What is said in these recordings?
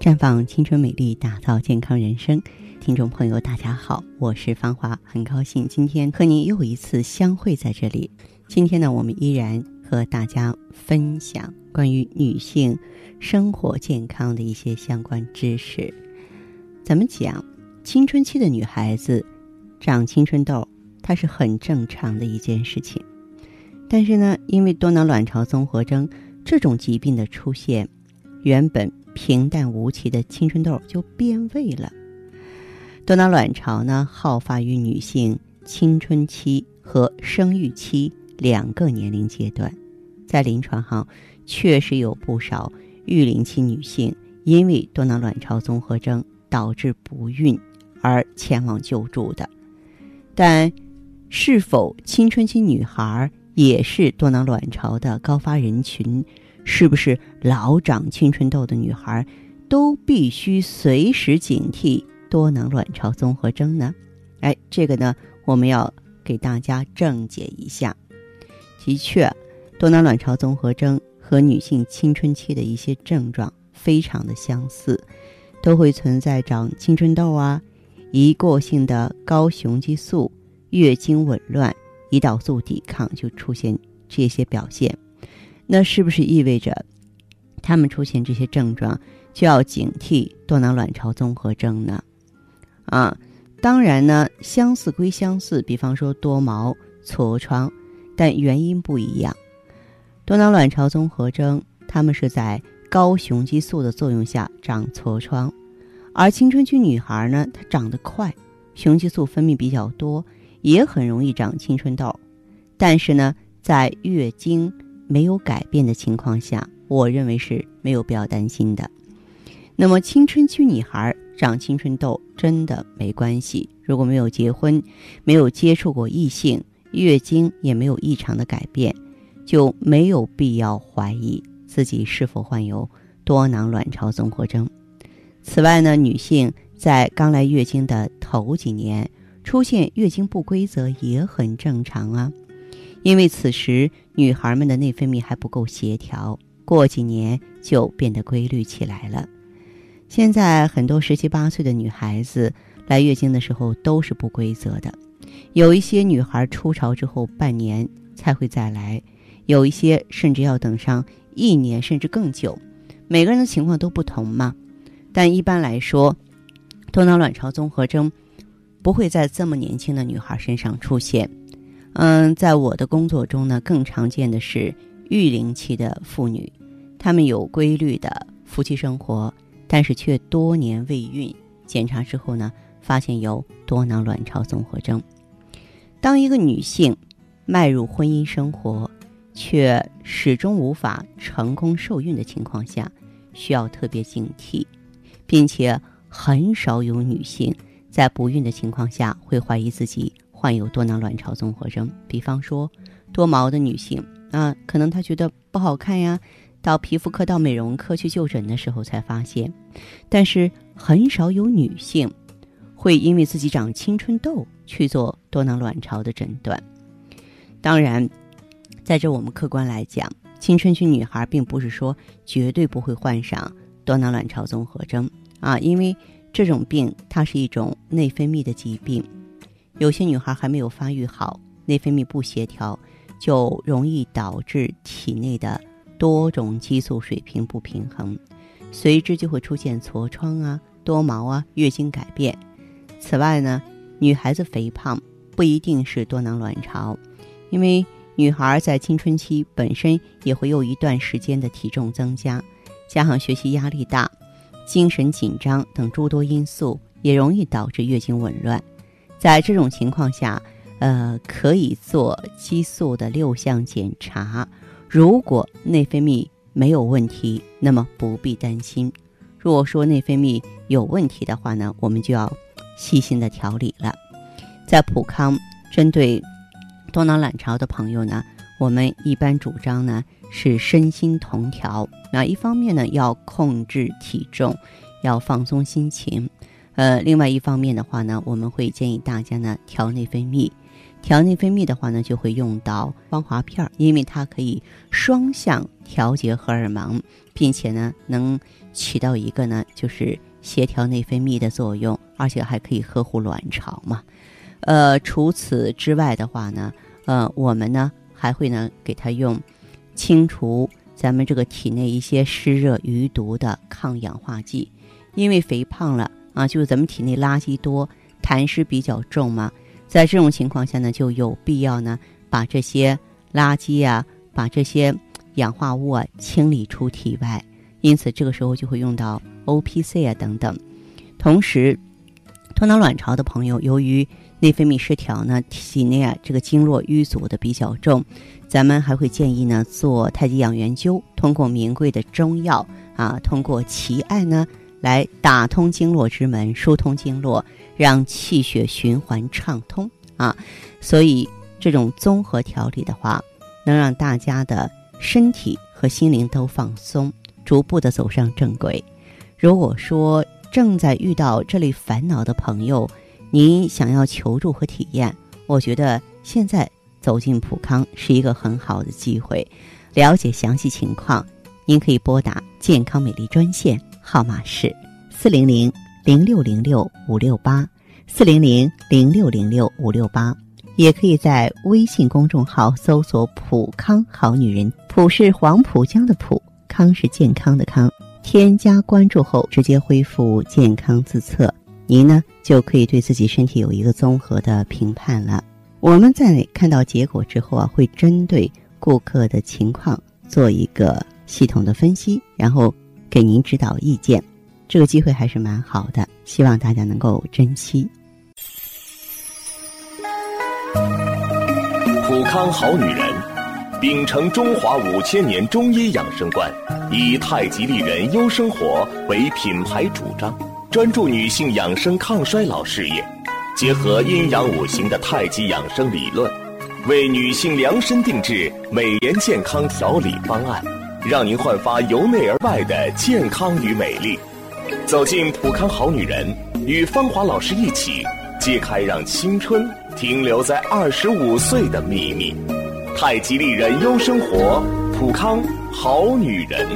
绽放青春美丽，打造健康人生。听众朋友，大家好，我是芳华，很高兴今天和您又一次相会在这里。今天呢，我们依然和大家分享关于女性生活健康的一些相关知识。咱们讲，青春期的女孩子长青春痘，它是很正常的一件事情。但是呢，因为多囊卵巢综合征这种疾病的出现，原本平淡无奇的青春痘就变味了。多囊卵巢呢，好发于女性青春期和生育期两个年龄阶段。在临床上，确实有不少育龄期女性因为多囊卵巢综合征导致不孕而前往救助的。但，是否青春期女孩也是多囊卵巢的高发人群？是不是老长青春痘的女孩都必须随时警惕多囊卵巢综合征呢？哎，这个呢，我们要给大家正解一下。的确，多囊卵巢综合征和女性青春期的一些症状非常的相似，都会存在长青春痘啊、一过性的高雄激素、月经紊乱、胰岛素抵抗，就出现这些表现。那是不是意味着，他们出现这些症状就要警惕多囊卵巢综合征呢？啊，当然呢，相似归相似，比方说多毛、痤疮，但原因不一样。多囊卵巢综合征，他们是在高雄激素的作用下长痤疮，而青春期女孩呢，她长得快，雄激素分泌比较多，也很容易长青春痘。但是呢，在月经没有改变的情况下，我认为是没有必要担心的。那么，青春期女孩长青春痘真的没关系。如果没有结婚，没有接触过异性，月经也没有异常的改变，就没有必要怀疑自己是否患有多囊卵巢综合征。此外呢，女性在刚来月经的头几年出现月经不规则也很正常啊。因为此时女孩们的内分泌还不够协调，过几年就变得规律起来了。现在很多十七八岁的女孩子来月经的时候都是不规则的，有一些女孩初潮之后半年才会再来，有一些甚至要等上一年甚至更久。每个人的情况都不同嘛，但一般来说，多囊卵巢综合征不会在这么年轻的女孩身上出现。嗯，在我的工作中呢，更常见的是育龄期的妇女，她们有规律的夫妻生活，但是却多年未孕。检查之后呢，发现有多囊卵巢综合征。当一个女性迈入婚姻生活，却始终无法成功受孕的情况下，需要特别警惕，并且很少有女性在不孕的情况下会怀疑自己。患有多囊卵巢综合征，比方说多毛的女性啊，可能她觉得不好看呀，到皮肤科、到美容科去就诊的时候才发现。但是很少有女性会因为自己长青春痘去做多囊卵巢的诊断。当然，在这我们客观来讲，青春期女孩并不是说绝对不会患上多囊卵巢综合征啊，因为这种病它是一种内分泌的疾病。有些女孩还没有发育好，内分泌不协调，就容易导致体内的多种激素水平不平衡，随之就会出现痤疮啊、多毛啊、月经改变。此外呢，女孩子肥胖不一定是多囊卵巢，因为女孩在青春期本身也会有一段时间的体重增加，加上学习压力大、精神紧张等诸多因素，也容易导致月经紊乱。在这种情况下，呃，可以做激素的六项检查。如果内分泌没有问题，那么不必担心；如果说内分泌有问题的话呢，我们就要细心的调理了。在普康针对多囊卵巢的朋友呢，我们一般主张呢是身心同调。那一方面呢，要控制体重，要放松心情。呃，另外一方面的话呢，我们会建议大家呢调内分泌，调内分泌的话呢，就会用到芳华片儿，因为它可以双向调节荷尔蒙，并且呢，能起到一个呢，就是协调内分泌的作用，而且还可以呵护卵巢嘛。呃，除此之外的话呢，呃，我们呢还会呢给它用清除咱们这个体内一些湿热余毒的抗氧化剂，因为肥胖了啊，就是咱们体内垃圾多，痰湿比较重嘛。在这种情况下呢，就有必要呢把这些垃圾啊，把这些氧化物啊清理出体外。因此，这个时候就会用到 O P C 啊等等。同时，脱囊卵巢的朋友，由于内分泌失调呢，体内啊这个经络淤阻的比较重，咱们还会建议呢做太极养元灸，通过名贵的中药啊，通过奇艾呢来打通经络之门，疏通经络，让气血循环畅通啊。所以这种综合调理的话，能让大家的身体和心灵都放松，逐步的走上正轨。如果说正在遇到这类烦恼的朋友，您想要求助和体验，我觉得现在走进普康是一个很好的机会。了解详细情况，您可以拨打健康美丽专线，号码是四零零零六零六五六八四零零零六零六五六八，也可以在微信公众号搜索“普康好女人”，普是黄浦江的浦，康是健康的康。添加关注后，直接恢复健康自测。您呢就可以对自己身体有一个综合的评判了。我们在看到结果之后啊，会针对顾客的情况做一个系统的分析，然后给您指导意见。这个机会还是蛮好的，希望大家能够珍惜。普康好女人，秉承中华五千年中医养生观，以太极丽人优生活为品牌主张。专注女性养生抗衰老事业，结合阴阳五行的太极养生理论，为女性量身定制美颜健康调理方案，让您焕发由内而外的健康与美丽。走进普康好女人，与芳华老师一起揭开让青春停留在二十五岁的秘密。太极丽人优生活，普康好女人。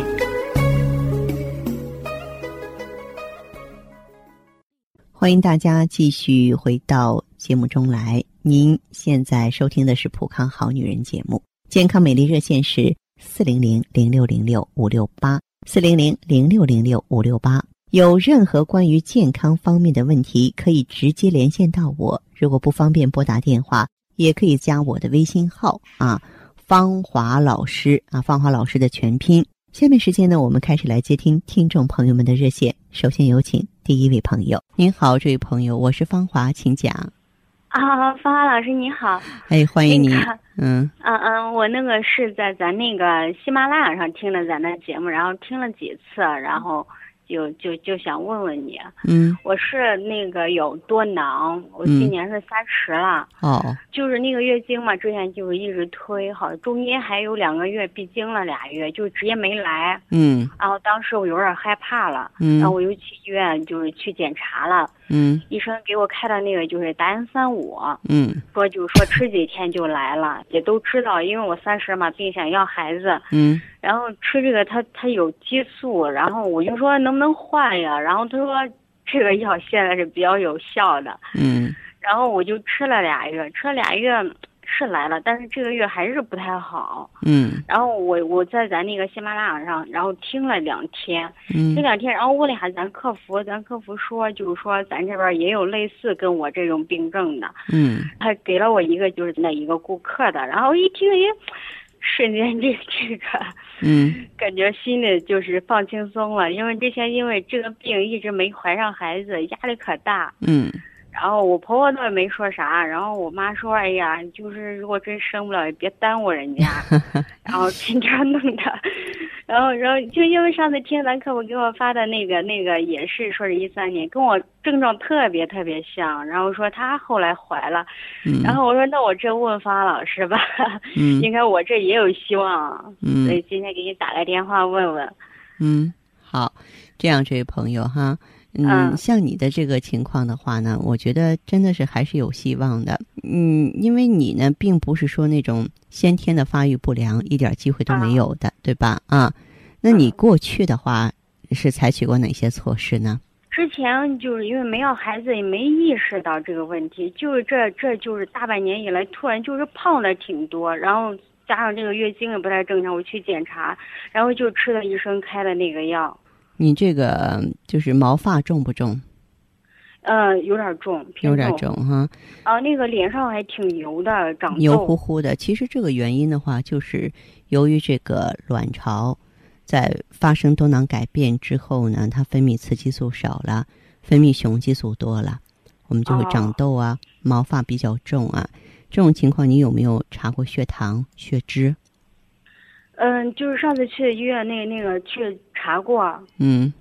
欢迎大家继续回到节目中来。您现在收听的是《普康好女人》节目，健康美丽热线是四零零零六零六五六八四零零零六零六五六八。有任何关于健康方面的问题，可以直接连线到我。如果不方便拨打电话，也可以加我的微信号啊，芳华老师啊，芳华老师的全拼。下面时间呢，我们开始来接听听众朋友们的热线。首先有请第一位朋友。您好，这位朋友，我是芳华，请讲。啊，芳华老师你好。哎，欢迎你。嗯。嗯嗯，我那个是在咱那个喜马拉雅上听的咱的节目，然后听了几次，然后。就就就想问问你，嗯，我是那个有多囊，我今年是三十了，哦，就是那个月经嘛，之前就是一直推，好中间还有两个月闭经了俩月，就直接没来，嗯，然后当时我有点害怕了，嗯，然后我又去医院就是去检查了，嗯，医生给我开的那个就是达恩三五，嗯，说就是说吃几天就来了，也都知道，因为我三十嘛，并想要孩子，嗯。然后吃这个，它它有激素，然后我就说能不能换呀？然后他说这个药现在是比较有效的。嗯。然后我就吃了俩月，吃了俩月是来了，但是这个月还是不太好。嗯。然后我我在咱那个喜马拉雅上，然后听了两天，嗯，这两天，然后问了一下咱客服，咱客服说就是说咱这边也有类似跟我这种病症的。嗯。他给了我一个就是那一个顾客的，然后一听诶。瞬间，这这个，嗯，感觉心里就是放轻松了，因为之前因为这个病一直没怀上孩子，压力可大。嗯。然后我婆婆倒也没说啥，然后我妈说：“哎呀，就是如果真生不了，也别耽误人家。”然后天天弄的，然后然后就因为上次听咱客户给我发的那个那个也是说是一三年，跟我症状特别特别像，然后说她后来怀了，然后我说那我这问方老师吧，应该我这也有希望，所以今天给你打个电话问问。嗯，好，这样这位朋友哈。嗯，像你的这个情况的话呢，我觉得真的是还是有希望的。嗯，因为你呢，并不是说那种先天的发育不良，一点机会都没有的，对吧？啊，那你过去的话是采取过哪些措施呢？之前就是因为没要孩子，也没意识到这个问题，就是这这就是大半年以来，突然就是胖了挺多，然后加上这个月经也不太正常，我去检查，然后就吃了医生开的那个药。你这个就是毛发重不重？呃，有点重，有点重哈。啊，那个脸上还挺油的，长油乎乎的。其实这个原因的话，就是由于这个卵巢在发生多囊改变之后呢，它分泌雌激素少了，分泌雄激素多了，我们就会长痘啊，毛发比较重啊。这种情况，你有没有查过血糖、血脂？嗯，就是上次去医院那那个去查过，嗯，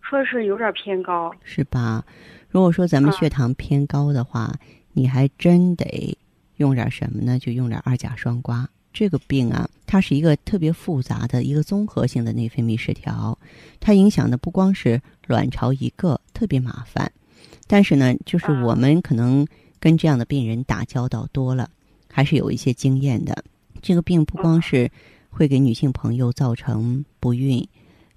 说是有点偏高，是吧？如果说咱们血糖偏高的话，你还真得用点什么呢？就用点二甲双胍。这个病啊，它是一个特别复杂的一个综合性的内分泌失调，它影响的不光是卵巢一个，特别麻烦。但是呢，就是我们可能跟这样的病人打交道多了，还是有一些经验的。这个病不光是。会给女性朋友造成不孕，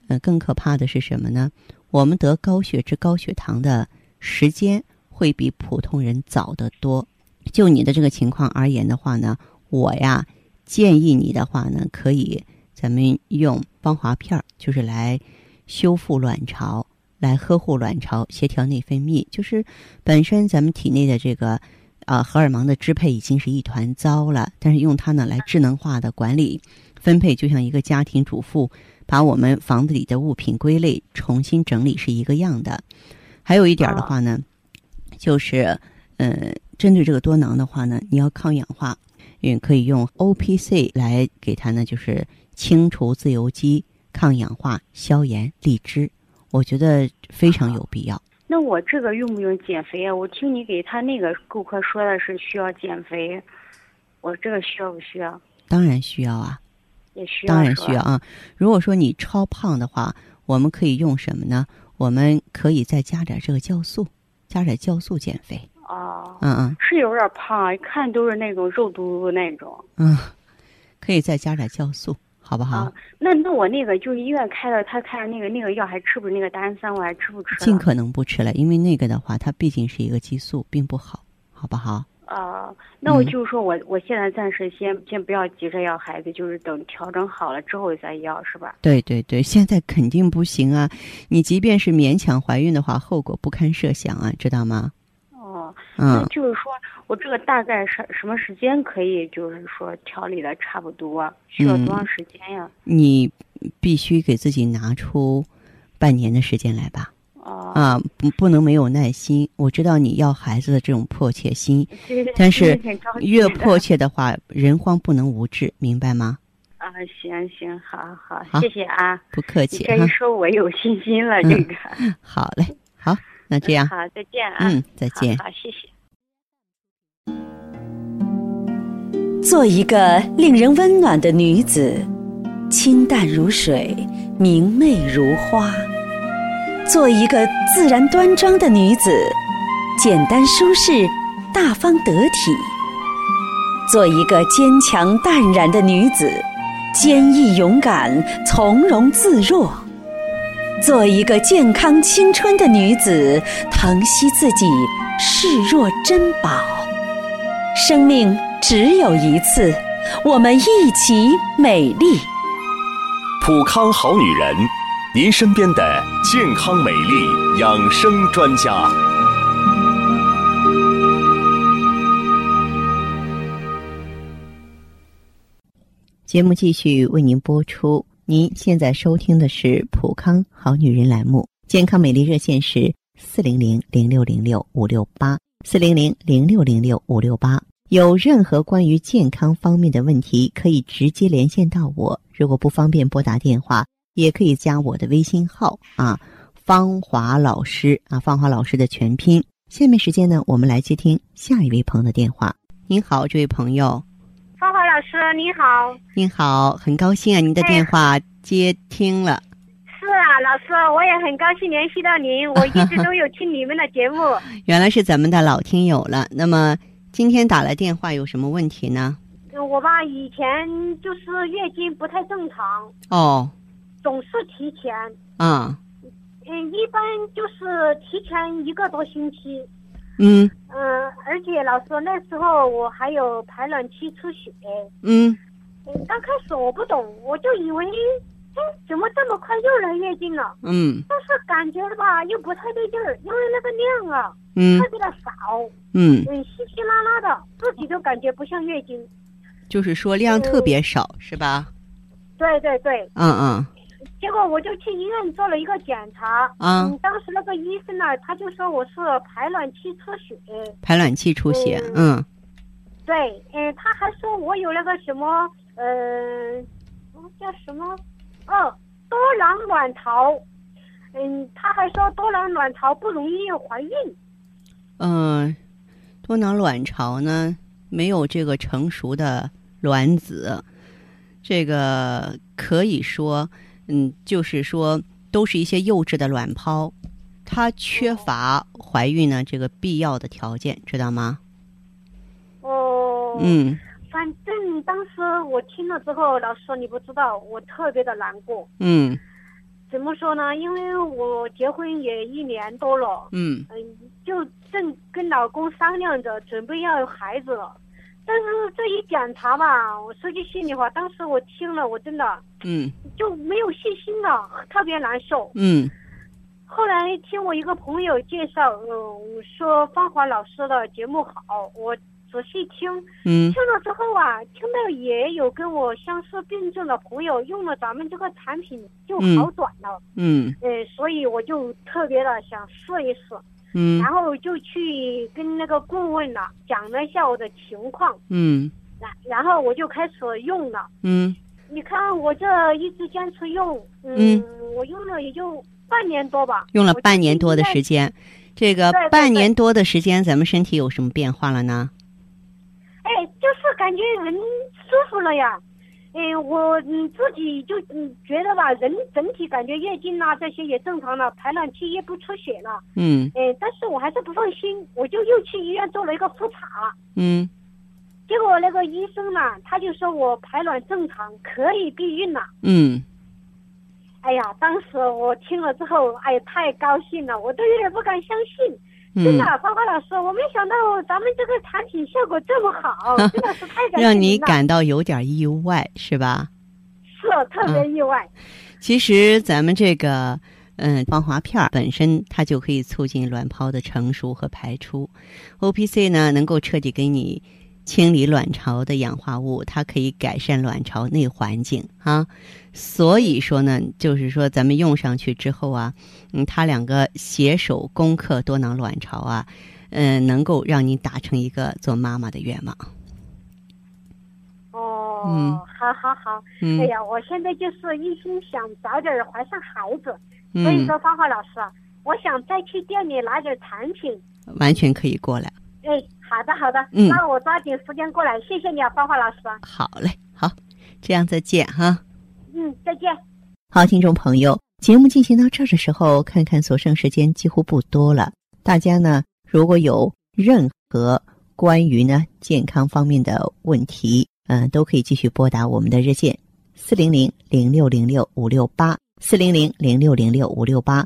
呃，更可怕的是什么呢？我们得高血脂、高血糖的时间会比普通人早得多。就你的这个情况而言的话呢，我呀建议你的话呢，可以咱们用芳华片儿，就是来修复卵巢，来呵护卵巢，协调内分泌。就是本身咱们体内的这个啊荷尔蒙的支配已经是一团糟了，但是用它呢来智能化的管理。分配就像一个家庭主妇把我们房子里的物品归类、重新整理是一个样的。还有一点的话呢，就是呃，针对这个多囊的话呢，你要抗氧化，嗯，可以用 O P C 来给它呢，就是清除自由基、抗氧化、消炎、利脂，我觉得非常有必要。那我这个用不用减肥啊？我听你给他那个顾客说的是需要减肥，我这个需要不需要？当然需要啊。当然需要啊！如果说你超胖的话，我们可以用什么呢？我们可以再加点这个酵素，加点酵素减肥。哦，嗯嗯，是有点胖，一看都是那种肉嘟嘟那种。嗯，可以再加点酵素，好不好？那那我那个就是医院开的，他开的那个那个药还吃不？那个达氨酸我还吃不吃？尽可能不吃了，因为那个的话，它毕竟是一个激素，并不好，好不好？啊，那我就是说我我现在暂时先先不要急着要孩子，就是等调整好了之后再要，是吧？对对对，现在肯定不行啊！你即便是勉强怀孕的话，后果不堪设想啊，知道吗？哦，嗯就是说我这个大概什什么时间可以，就是说调理的差不多，需要多长时间呀？你必须给自己拿出半年的时间来吧。啊，不不能没有耐心。我知道你要孩子的这种迫切心，但是越迫切的话，人慌不能无志，明白吗？啊，行行，好好，谢谢啊，不客气。这一说，我有信心了。这个好嘞，好，那这样，好，再见啊，嗯，再见，好，谢谢。做一个令人温暖的女子，清淡如水，明媚如花。做一个自然端庄的女子，简单舒适，大方得体；做一个坚强淡然的女子，坚毅勇敢，从容自若；做一个健康青春的女子，疼惜自己，视若珍宝。生命只有一次，我们一起美丽。普康好女人。您身边的健康美丽养生专家。节目继续为您播出。您现在收听的是普康好女人栏目，健康美丽热线是四零零零六零六五六八四零零零六零六五六八。有任何关于健康方面的问题，可以直接连线到我。如果不方便拨打电话。也可以加我的微信号啊，芳华老师啊，芳华老师的全拼。下面时间呢，我们来接听下一位朋友的电话。您好，这位朋友。芳华老师，您好。您好，很高兴啊，您的电话接听了。是啊，老师，我也很高兴联系到您，我一直都有听你们的节目。原来是咱们的老听友了。那么今天打来电话有什么问题呢？我吧，以前就是月经不太正常，哦，总是提前。啊，嗯，一般就是提前一个多星期。嗯嗯，而且老师那时候我还有排卵期出血。嗯嗯，刚开始我不懂，我就以为，哎，怎么这么快又来月经了？嗯但是感觉吧又不太对劲儿，因为那个量啊嗯特别的少，嗯，嗯，稀稀拉拉的，自己都感觉不像月经。就是说量特别少，是吧？对对对，嗯嗯结果我就去医院做了一个检查，啊。嗯，当时那个医生呢，他就说我是排卵期出血，排卵期出血，嗯。对，嗯，他还说我有那个什么，呃，叫什么，哦，多囊卵巢，嗯，他还说多囊卵巢不容易怀孕，嗯，多囊卵巢呢没有这个成熟的卵子，这个可以说，嗯，就是说都是一些幼稚的卵泡，它缺乏怀孕呢这个必要的条件，知道吗？哦，，嗯反正当时我听了之后，老师你不知道，我特别的难过。嗯怎么说呢？因为我结婚也一年多了，嗯嗯，就正跟老公商量着准备要有孩子了。但是这一检查吧，我说句心里话，当时我听了，我真的嗯。就没有信心了，特别难受。嗯。后来听我一个朋友介绍，嗯，说芳华老师的节目好，我仔细听，嗯。听了之后啊，听到也有跟我相似病症的朋友用了咱们这个产品就好转了，嗯。呃，所以我就特别的想试一试，嗯。然后就去跟那个顾问了、讲了一下我的情况，嗯。然然后我就开始用了。嗯你看我这一直坚持用，嗯，嗯。我用了也就半年多吧，用了半年多的时间，这个半年多的时间，咱们身体有什么变化了呢？哎，就是感觉人舒服了呀。哎，我嗯自己就嗯觉得吧，人整体感觉月经啊这些也正常了，排卵期也不出血了。嗯。哎，但是我还是不放心，我就又去医院做了一个复查，嗯结果那个医生呢，他就说我排卵正常，可以避孕了。嗯哎呀，当时我听了之后，哎呀，太高兴了，我都有点不敢相信。真嗯的，，芳华老师，我没想到咱们这个产品效果这么好，真的是太感谢让你感到有点意外，是吧？是特别意外。其实咱们这个，嗯，防滑片本身它就可以促进卵泡的成熟和排出，O P C 呢能够彻底给你清理卵巢的氧化物，它可以改善卵巢内环境啊。所以说呢，就是说咱们用上去之后啊，嗯，它两个携手攻克多囊卵巢啊，嗯，能够让你达成一个做妈妈的愿望。哦，嗯好好好。嗯哎呀，我现在就是一心想早点怀上孩子，所以嗯，说芳华老师啊，我想再去店里拿点产品。完全可以过来。哎，好的好的，嗯那我抓紧时间过来，谢谢你啊，芳华老师。好嘞，好，这样再见哈。嗯，再见。好，听众朋友，节目进行到这儿的时候，看看所剩时间几乎不多了。大家呢，如果有任何关于呢健康方面的问题，嗯、都可以继续拨打我们的热线四零零零六零六五六八四零零零六零六五六八，